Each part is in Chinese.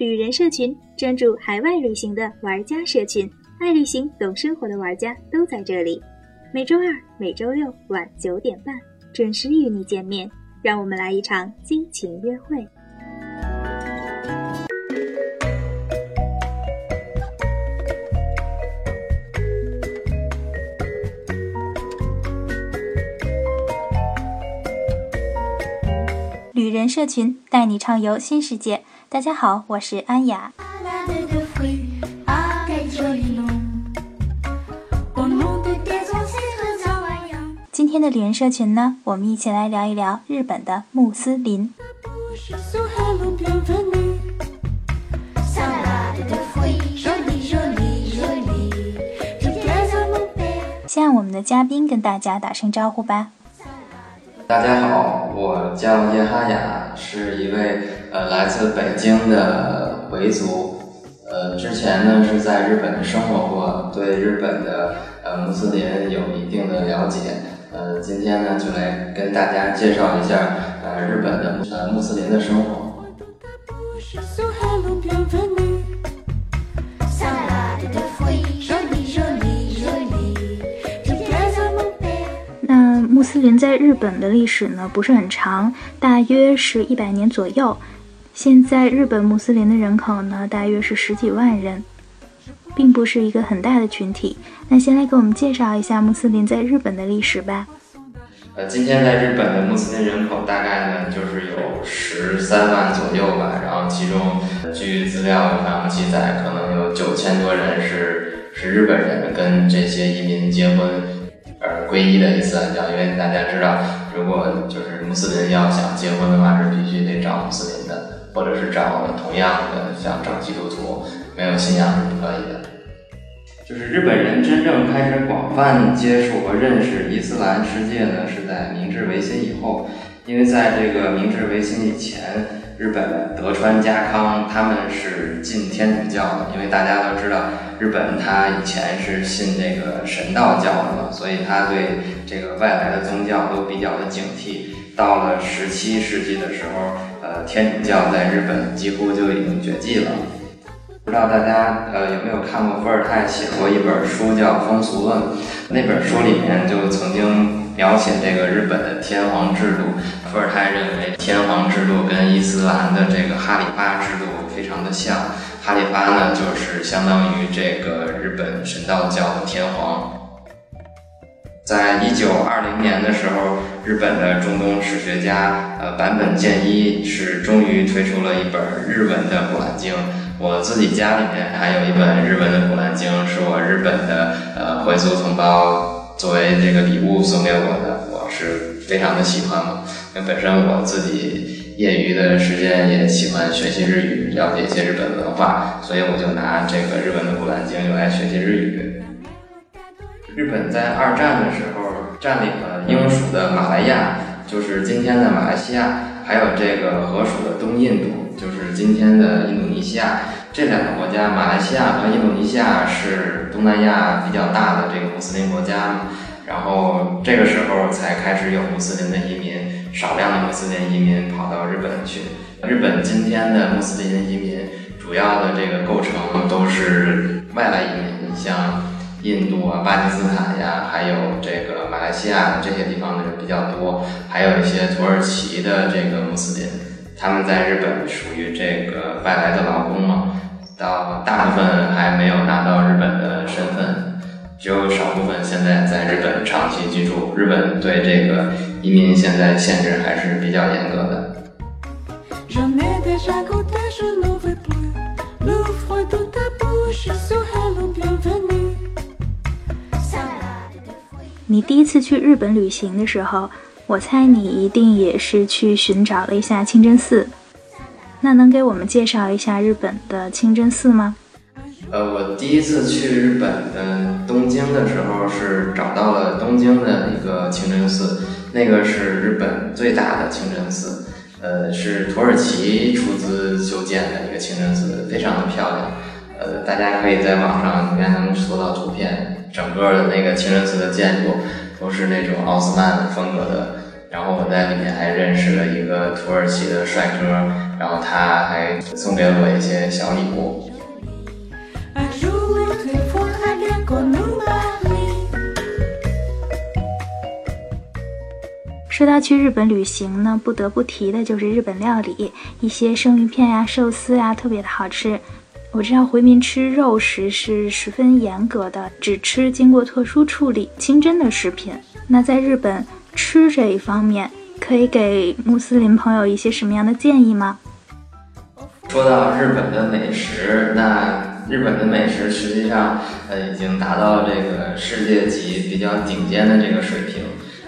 旅人社群，专注海外旅行的玩家社群，爱旅行、懂生活的玩家都在这里。每周二、每周六晚九点半准时与你见面，让我们来一场激情约会。旅人社群带你畅游新世界。大家好，我是安雅。今天的旅人社群呢，我们一起来聊一聊日本的穆斯林。先让我们的嘉宾跟大家打声招呼吧。大家好，我叫叶哈雅，是一位呃来自北京的回族，呃之前呢是在日本生活过，对日本的呃穆斯林有一定的了解，呃今天呢就来跟大家介绍一下呃日本的呃穆斯林的生活。穆斯林在日本的历史呢不是很长，大约是一百年左右。现在日本穆斯林的人口呢大约是十几万人，并不是一个很大的群体。那先来给我们介绍一下穆斯林在日本的历史吧。呃，今天在日本的穆斯林人口大概呢就是有十三万左右吧，然后其中据资料上记载，可能有九千多人是是日本人跟这些移民结婚。而皈依的伊斯兰教，因为大家知道，如果就是穆斯林要想结婚的话，是必须得找穆斯林的，或者是找同样的，像找基督徒，没有信仰是不可以的。就是日本人真正开始广泛接触和认识伊斯兰世界呢，是在明治维新以后，因为在这个明治维新以前。日本德川家康他们是信天主教的，因为大家都知道日本他以前是信这个神道教的嘛，所以他对这个外来的宗教都比较的警惕。到了十七世纪的时候，呃，天主教在日本几乎就已经绝迹了。不知道大家呃有没有看过伏尔泰写过一本书叫《风俗论》，那本书里面就曾经。描写这个日本的天皇制度，伏尔泰认为天皇制度跟伊斯兰的这个哈里发制度非常的像。哈里发呢，就是相当于这个日本神道教的天皇。在一九二零年的时候，日本的中东史学家呃坂本健一是终于推出了一本日文的《古兰经》。我自己家里面还有一本日文的《古兰经》，是我日本的呃回族同胞。作为这个礼物送给我的，我是非常的喜欢嘛。因为本身我自己业余的时间也喜欢学习日语，了解一些日本文化，所以我就拿这个日本的《古兰经》用来学习日语。日本在二战的时候占领了英属的马来亚，就是今天的马来西亚，还有这个河属的东印度，就是今天的印度尼西亚。这两个国家，马来西亚和印度尼西亚是东南亚比较大的这个穆斯林国家，然后这个时候才开始有穆斯林的移民，少量的穆斯林移民跑到日本去。日本今天的穆斯林移民主要的这个构成都是外来移民，你像印度啊、巴基斯坦呀，还有这个马来西亚这些地方的人比较多，还有一些土耳其的这个穆斯林，他们在日本属于这个外来的劳工嘛。到大部分还没有拿到日本的身份，只有少部分现在在日本长期居住。日本对这个移民现在限制还是比较严格的。你第一次去日本旅行的时候，我猜你一定也是去寻找了一下清真寺。那能给我们介绍一下日本的清真寺吗？呃，我第一次去日本的东京的时候，是找到了东京的一个清真寺，那个是日本最大的清真寺，呃，是土耳其出资修建的一个清真寺，非常的漂亮。呃，大家可以在网上应该能搜到图片，整个的那个清真寺的建筑都是那种奥斯曼风格的然后我在里面还认识了一个土耳其的帅哥，然后他还送给了我一些小礼物。说到去日本旅行呢，不得不提的就是日本料理，一些生鱼片呀、寿司呀，特别的好吃。我知道回民吃肉食是十分严格的，只吃经过特殊处理、清真的食品。那在日本吃这一方面，可以给穆斯林朋友一些什么样的建议吗？说到日本的美食，那日本的美食实际上呃已经达到这个世界级比较顶尖的这个水平。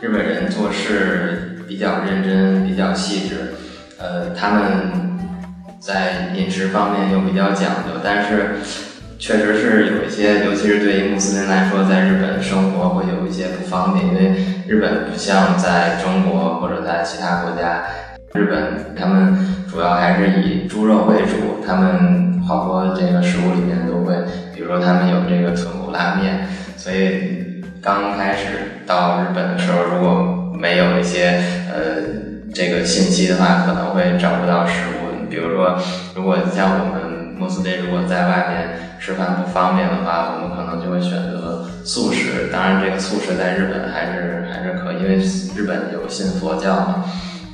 日本人做事比较认真，比较细致，呃，他们在饮食方面又比较讲究，但是确实是有一些，尤其是对于穆斯林来说，在日本生活会有一些不方便，因为日本不像在中国或者在其他国家，日本他们主要还是以猪肉为主，他们好多这个食物里面都会，比如说他们有这个豚骨拉面，所以。刚开始到日本的时候，如果没有一些呃这个信息的话，可能会找不到食物。比如说，如果像我们穆斯林如果在外面吃饭不方便的话，我们可能就会选择素食。当然，这个素食在日本还是还是可，因为日本有信佛教嘛，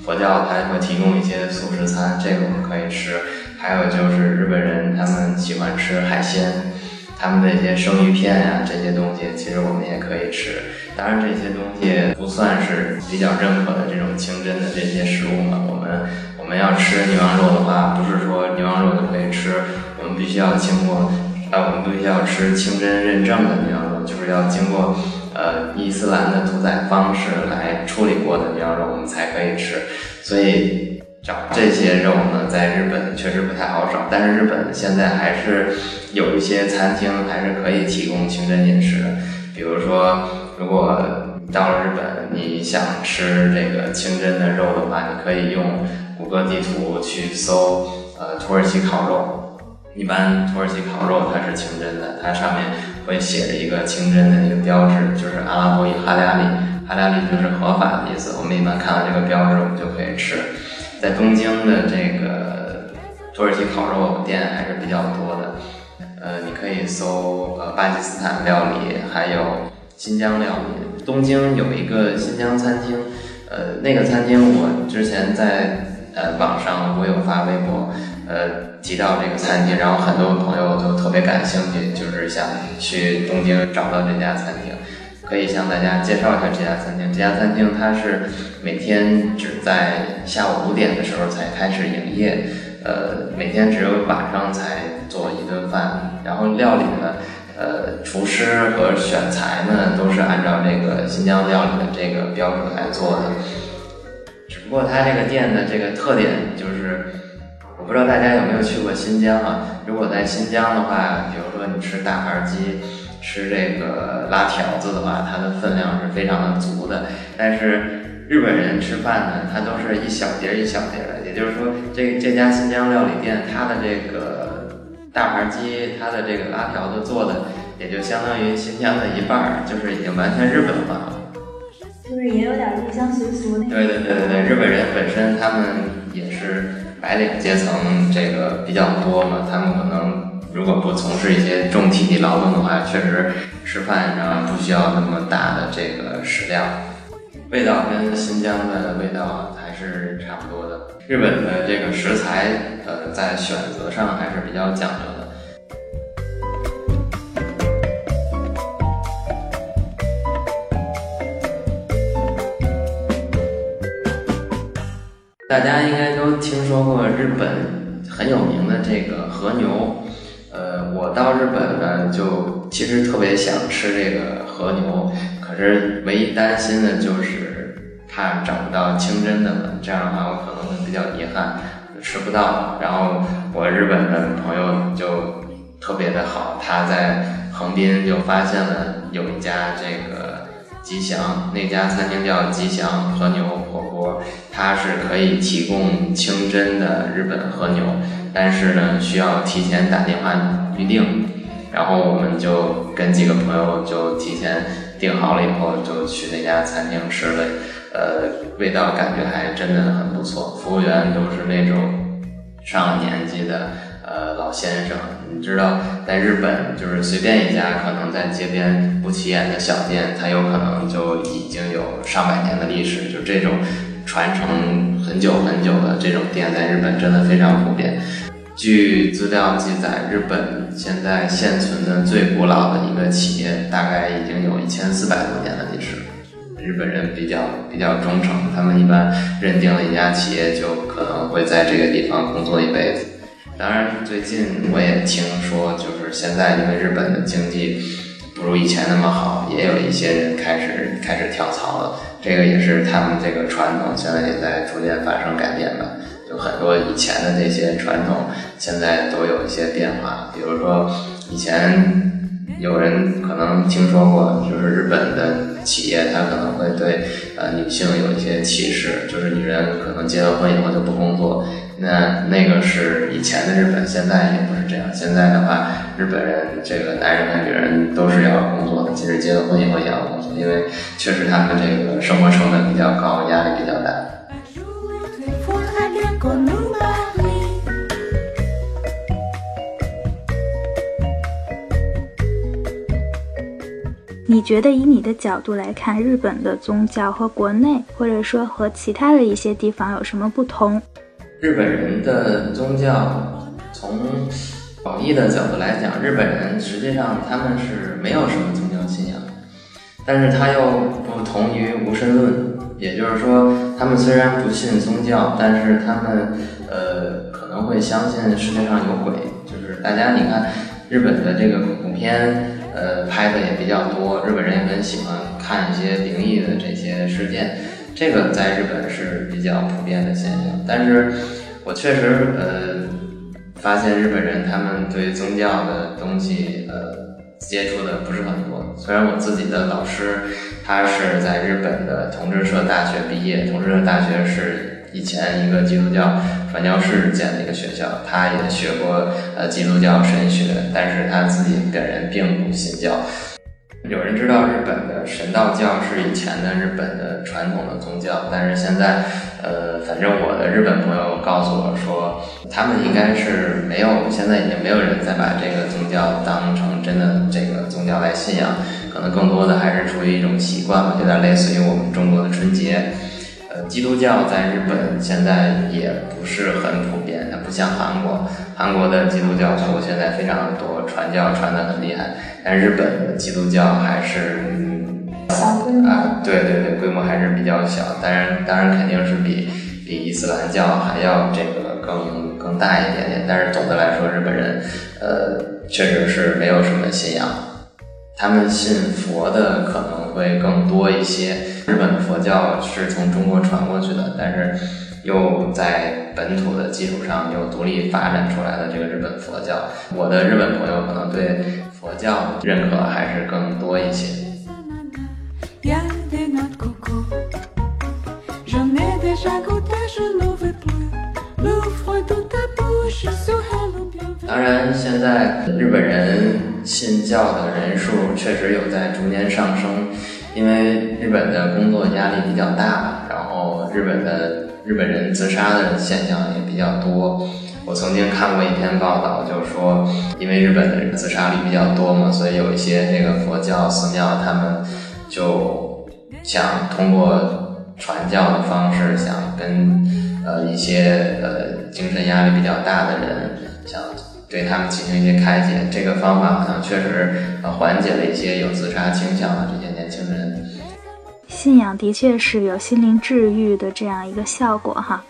佛教它会提供一些素食餐，这个我们可以吃。还有就是日本人他们喜欢吃海鲜。他们的一些生鱼片呀，这些东西其实我们也可以吃。当然，这些东西不算是比较认可的这种清真的这些食物嘛。我们我们要吃牛羊肉的话，不是说牛羊肉就可以吃，我们必须要经过，呃，我们必须要吃清真认证的牛羊肉，就是要经过呃伊斯兰的屠宰方式来处理过的牛羊肉，我们才可以吃。所以。找这些肉呢，在日本确实不太好找，但是日本现在还是有一些餐厅还是可以提供清真饮食。比如说，如果你到了日本，你想吃这个清真的肉的话，你可以用谷歌地图去搜，呃，土耳其烤肉。一般土耳其烤肉它是清真的，它上面会写着一个清真的一个标志，就是阿拉伯语哈拉里，哈拉里就是合法的意思。我们一般看到这个标志，我们就可以吃。在东京的这个土耳其烤肉店还是比较多的，呃，你可以搜呃巴基斯坦料理，还有新疆料理。东京有一个新疆餐厅，呃，那个餐厅我之前在呃网上我有发微博，呃提到这个餐厅，然后很多朋友就特别感兴趣，就是想去东京找到这家餐厅。可以向大家介绍一下这家餐厅。这家餐厅它是每天只在下午五点的时候才开始营业，呃，每天只有晚上才做一顿饭。然后料理呢，呃，厨师和选材呢都是按照这个新疆料理的这个标准来做的。只不过它这个店的这个特点就是，我不知道大家有没有去过新疆啊？如果在新疆的话，比如说你吃大盘鸡。吃这个拉条子的话，它的分量是非常的足的。但是日本人吃饭呢，它都是一小碟一小碟的。也就是说，这这家新疆料理店，它的这个大盘鸡，它的这个拉条子做的，也就相当于新疆的一半儿，就是已经完全日本化了。就是也有点入乡随俗那。对对对对对，日本人本身他们也是白领阶层，这个比较多嘛，他们可能。如果不从事一些重体力劳动的话，确实吃饭上不需要那么大的这个食量，味道跟新疆的味道还是差不多的。日本的这个食材，呃，在选择上还是比较讲究的。大家应该都听说过日本很有名的这个和牛。我到日本呢，就其实特别想吃这个和牛，可是唯一担心的就是怕找不到清真的嘛，这样的话我可能会比较遗憾，吃不到。然后我日本的朋友就特别的好，他在横滨就发现了有一家这个吉祥，那家餐厅叫吉祥和牛它是可以提供清真的日本和牛。但是呢，需要提前打电话预定，然后我们就跟几个朋友就提前订好了以后，就去那家餐厅吃了。呃，味道感觉还真的很不错。服务员都是那种上了年纪的呃老先生。你知道，在日本就是随便一家可能在街边不起眼的小店，它有可能就已经有上百年的历史。就这种传承很久很久的这种店，在日本真的非常普遍。据资料记载，日本现在现存的最古老的一个企业，大概已经有一千四百多年的历史。日本人比较比较忠诚，他们一般认定了一家企业，就可能会在这个地方工作一辈子。当然，最近我也听说，就是现在因为日本的经济不如以前那么好，也有一些人开始开始跳槽了。这个也是他们这个传统，现在也在逐渐发生改变吧。就很多以前的这些传统，现在都有一些变化。比如说，以前有人可能听说过，就是日本的企业，他可能会对呃女性有一些歧视，就是女人可能结了婚以后就不工作。那那个是以前的日本，现在也不是这样。现在的话，日本人这个男人和女人都是要工作的，即使结了婚以后也要工作，因为确实他们这个生活成本比较高，压力比较大。你觉得以你的角度来看，日本的宗教和国内，或者说和其他的一些地方有什么不同？日本人的宗教，从广义的角度来讲，日本人实际上他们是没有什么宗教信仰，但是他又不同于无神论，也就是说，他们虽然不信宗教，但是他们呃可能会相信世界上有鬼。就是大家你看，日本的这个恐怖片，呃拍的也比较多，日本人也很喜欢看一些灵异的这些事件。这个在日本是比较普遍的现象，但是我确实呃发现日本人他们对宗教的东西呃接触的不是很多。虽然我自己的老师他是在日本的同志社大学毕业，同志社大学是以前一个基督教传教士建的一个学校，他也学过呃基督教神学，但是他自己本人并不信教。有人知道日本的神道教是以前的日本的传统的宗教，但是现在，呃，反正我的日本朋友告诉我说，他们应该是没有，现在已经没有人再把这个宗教当成真的这个宗教来信仰，可能更多的还是出于一种习惯吧，有点类似于我们中国的春节。呃，基督教在日本现在也不是很普遍，它不像韩国，韩国的基督教徒现在非常的多，传教传的很厉害。但日本的基督教还是，啊，对对对，规模还是比较小。当然，当然肯定是比比伊斯兰教还要这个更更大一点点。但是总的来说，日本人，呃，确实是没有什么信仰，他们信佛的可能会更多一些。日本佛教是从中国传过去的，但是又在本土的基础上又独立发展出来的这个日本佛教，我的日本朋友可能对佛教认可还是更多一些。当然，现在日本人信教的人数确实有在逐年上升。因为日本的工作压力比较大，然后日本的日本人自杀的现象也比较多。我曾经看过一篇报道，就是说，因为日本的自杀率比较多嘛，所以有一些这个佛教寺庙，他们就想通过传教的方式，想跟呃一些呃精神压力比较大的人，想对他们进行一些开解。这个方法好像确实呃缓解了一些有自杀倾向的这些年轻人。信仰的确是有心灵治愈的这样一个效果哈。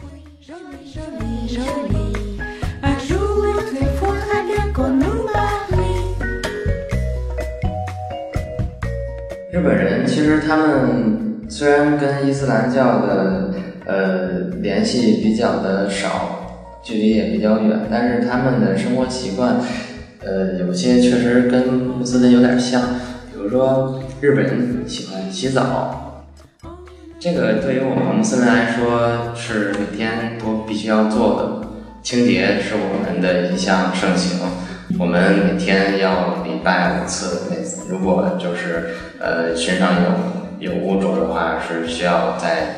日本人其实他们虽然跟伊斯兰教的呃联系比较的少，距离也比较远，但是他们的生活习惯呃有些确实跟穆斯林有点像，比如说日本人喜欢洗澡。这个对于我们穆斯林来说是每天都必须要做的，清洁是我们的一项圣行，我们每天要礼拜五次。如果就是呃身上有有污浊的话，是需要在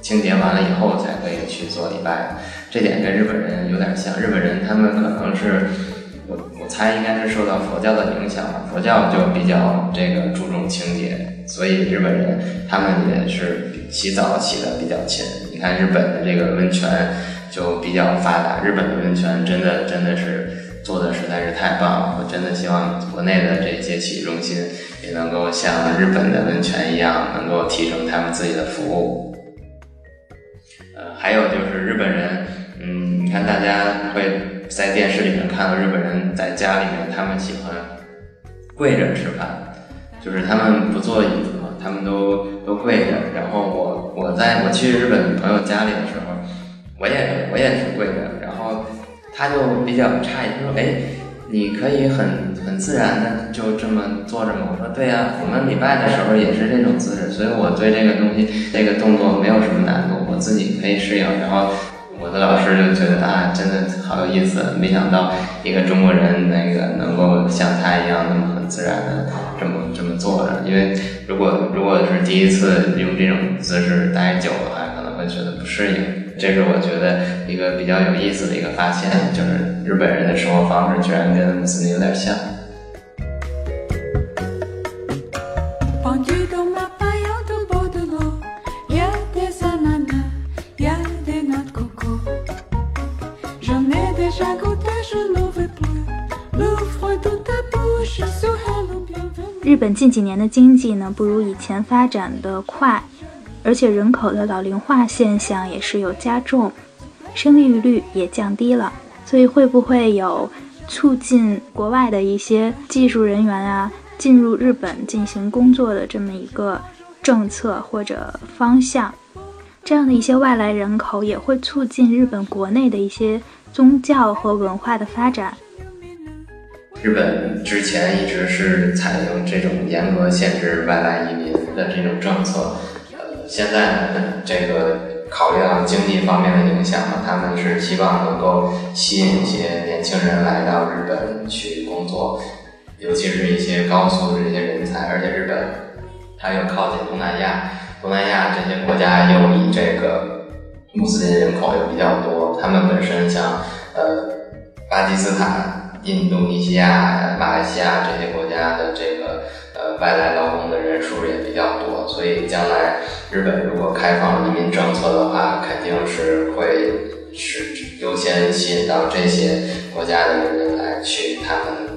清洁完了以后才可以去做礼拜。这点跟日本人有点像，日本人他们可能是。我我猜应该是受到佛教的影响吧，佛教就比较这个注重清洁，所以日本人他们也是洗澡洗的比较勤。你看日本的这个温泉就比较发达，日本的温泉真的真的是做的实在是太棒了。我真的希望国内的这些洗浴中心也能够像日本的温泉一样，能够提升他们自己的服务。呃，还有就是日本人，看大家会。在电视里面看到日本人在家里面，他们喜欢跪着吃饭，就是他们不坐椅子嘛，他们都都跪着。然后我我在我去日本朋友家里的时候，我也我也是跪着，然后他就比较诧异，他说：“哎，你可以很很自然的就这么坐着吗？”我说：“对呀，我们礼拜的时候也是这种姿势，所以我对这个东西这个动作没有什么难度，我自己可以适应。”然后。我的老师就觉得啊，真的好有意思，没想到一个中国人那个能够像他一样那么很自然的这么这么坐着。因为如果如果是第一次用这种姿势待久了，还可能会觉得不适应。这是我觉得一个比较有意思的一个发现，就是日本人的生活方式居然跟穆斯林有点像。日本近几年的经济呢，不如以前发展的快，而且人口的老龄化现象也是有加重，生育率也降低了。所以会不会有促进国外的一些技术人员啊进入日本进行工作的这么一个政策或者方向？这样的一些外来人口也会促进日本国内的一些宗教和文化的发展。日本之前一直是采用这种严格限制外来移民的这种政策，呃，现在呢，这个考虑到经济方面的影响嘛，他们是希望能够吸引一些年轻人来到日本去工作，尤其是一些高素质一些人才，而且日本它又靠近东南亚，东南亚这些国家又以这个穆斯林人口又比较多，他们本身像呃巴基斯坦。印度尼西亚、马来西亚这些国家的这个呃外来劳工的人数也比较多，所以将来日本如果开放移民政策的话，肯定是会是优先吸引到这些国家的人来去他们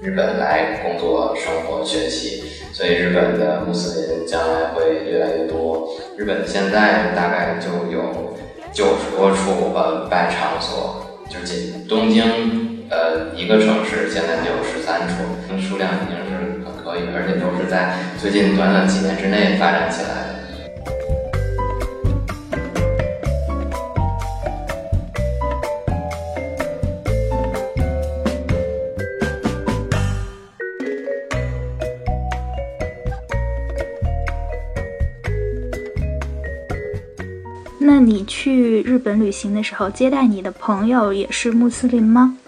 日本来工作、生活、学习，所以日本的穆斯林将来会越来越多。日本现在大概就有九十多处呃拜场所，就仅东京。呃，一个城市现在就有十三处，数量已经是很可以，而且都是在最近短短几年之内发展起来的。那你去日本旅行的时候，接待你的朋友也是穆斯林吗？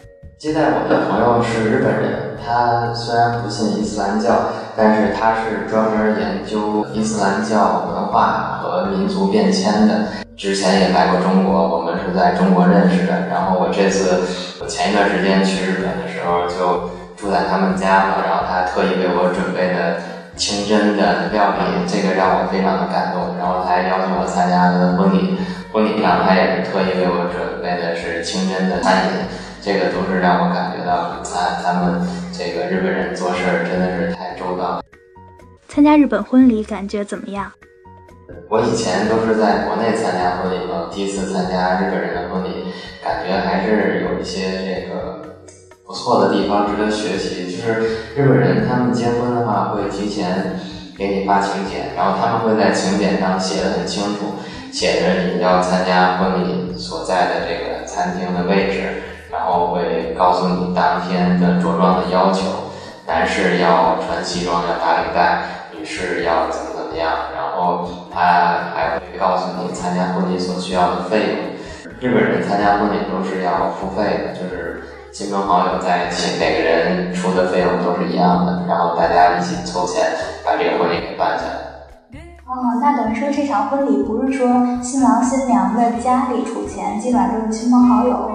接待我的朋友是日本人，他虽然不信伊斯兰教，但是他是专门研究伊斯兰教文化和民族变迁的。之前也来过中国，我们是在中国认识的。然后我这次我前一段时间去日本的时候，就住在他们家嘛，然后他特意为我准备的清真的料理，这个让我非常的感动。然后他还邀请我参加他的婚礼，婚礼上他也是特意为我准备的是清真的餐饮。这个都是让我感觉到啊，咱们这个日本人做事儿真的是太周到。参加日本婚礼感觉怎么样？我以前都是在国内参加婚礼嘛，第一次参加日本人的婚礼，感觉还是有一些这个不错的地方值得学习。就是日本人他们结婚的话会提前给你发请柬，然后他们会在请柬上写的很清楚，写着你要参加婚礼所在的这个餐厅的位置。然后会告诉你当天的着装的要求，男士要穿西装要打领带，女士要怎么怎么样。然后他还会告诉你参加婚礼所需要的费用。日本人参加婚礼都是要付费的，就是亲朋好友在一起，每个人出的费用都是一样的，然后大家一起凑钱把这个婚礼给办下来。哦，那等于说这场婚礼不是说新郎新娘的家里出钱，基本上都是亲朋好友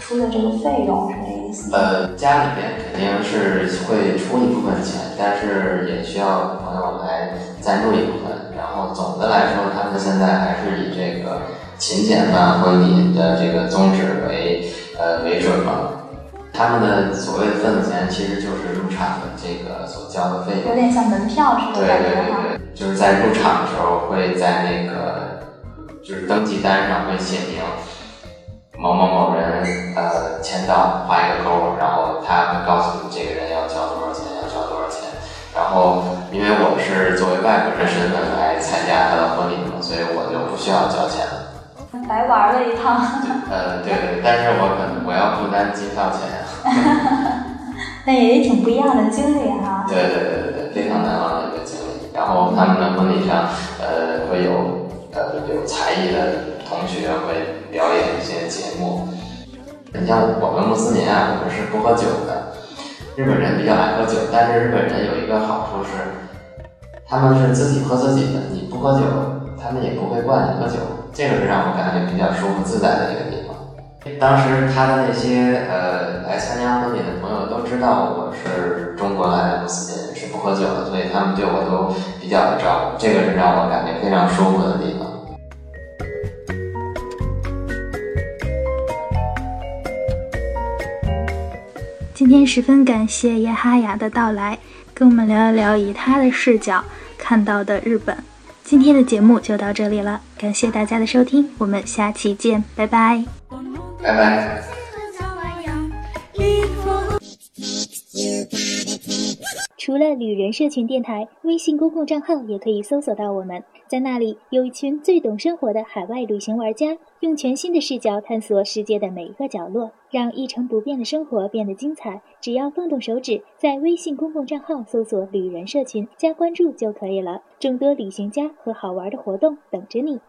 出的这个费用，是这意思？呃，家里边肯定是会出一部分钱，但是也需要朋友来赞助一部分。然后总的来说，他们现在还是以这个勤俭办婚礼的这个宗旨为呃为准嘛。他们的所谓的份子钱，其实就是入场的这个所交的费用，有点像门票似的。对对对对，就是在入场的时候会在那个就是登记单上会写明某某某人呃签到，画一个勾，然后他会告诉你这个人要交多少钱，要交多少钱。然后因为我是作为外国人身份来参加他的婚礼嘛，所以我就不需要交钱了。白玩了一趟。呃，对对，但是我可能我要负担机票钱。那也挺不一样的经历哈。对对对对对，非常难忘的一个经历。然后他们的婚礼上，呃，会有呃有才艺的同学会表演一些节目。你像我们穆斯林啊，我们是不喝酒的。日本人比较爱喝酒，但是日本人有一个好处是，他们是自己喝自己的，你不喝酒，他们也不会灌你喝酒。这个是让我感觉比较舒服自在的一个地方。当时他的那些呃来参加婚礼的朋友都知道我是中国来的穆斯林，是不喝酒的，所以他们对我都比较的照顾，这个是让我感觉非常舒服的地方。今天十分感谢叶哈雅的到来，跟我们聊一聊以他的视角看到的日本。今天的节目就到这里了，感谢大家的收听，我们下期见，拜拜。拜拜。除了旅人社群电台，微信公共账号也可以搜索到我们，在那里有一群最懂生活的海外旅行玩家，用全新的视角探索世界的每一个角落，让一成不变的生活变得精彩。只要动动手指，在微信公共账号搜索“旅人社群”加关注就可以了，众多旅行家和好玩的活动等着你。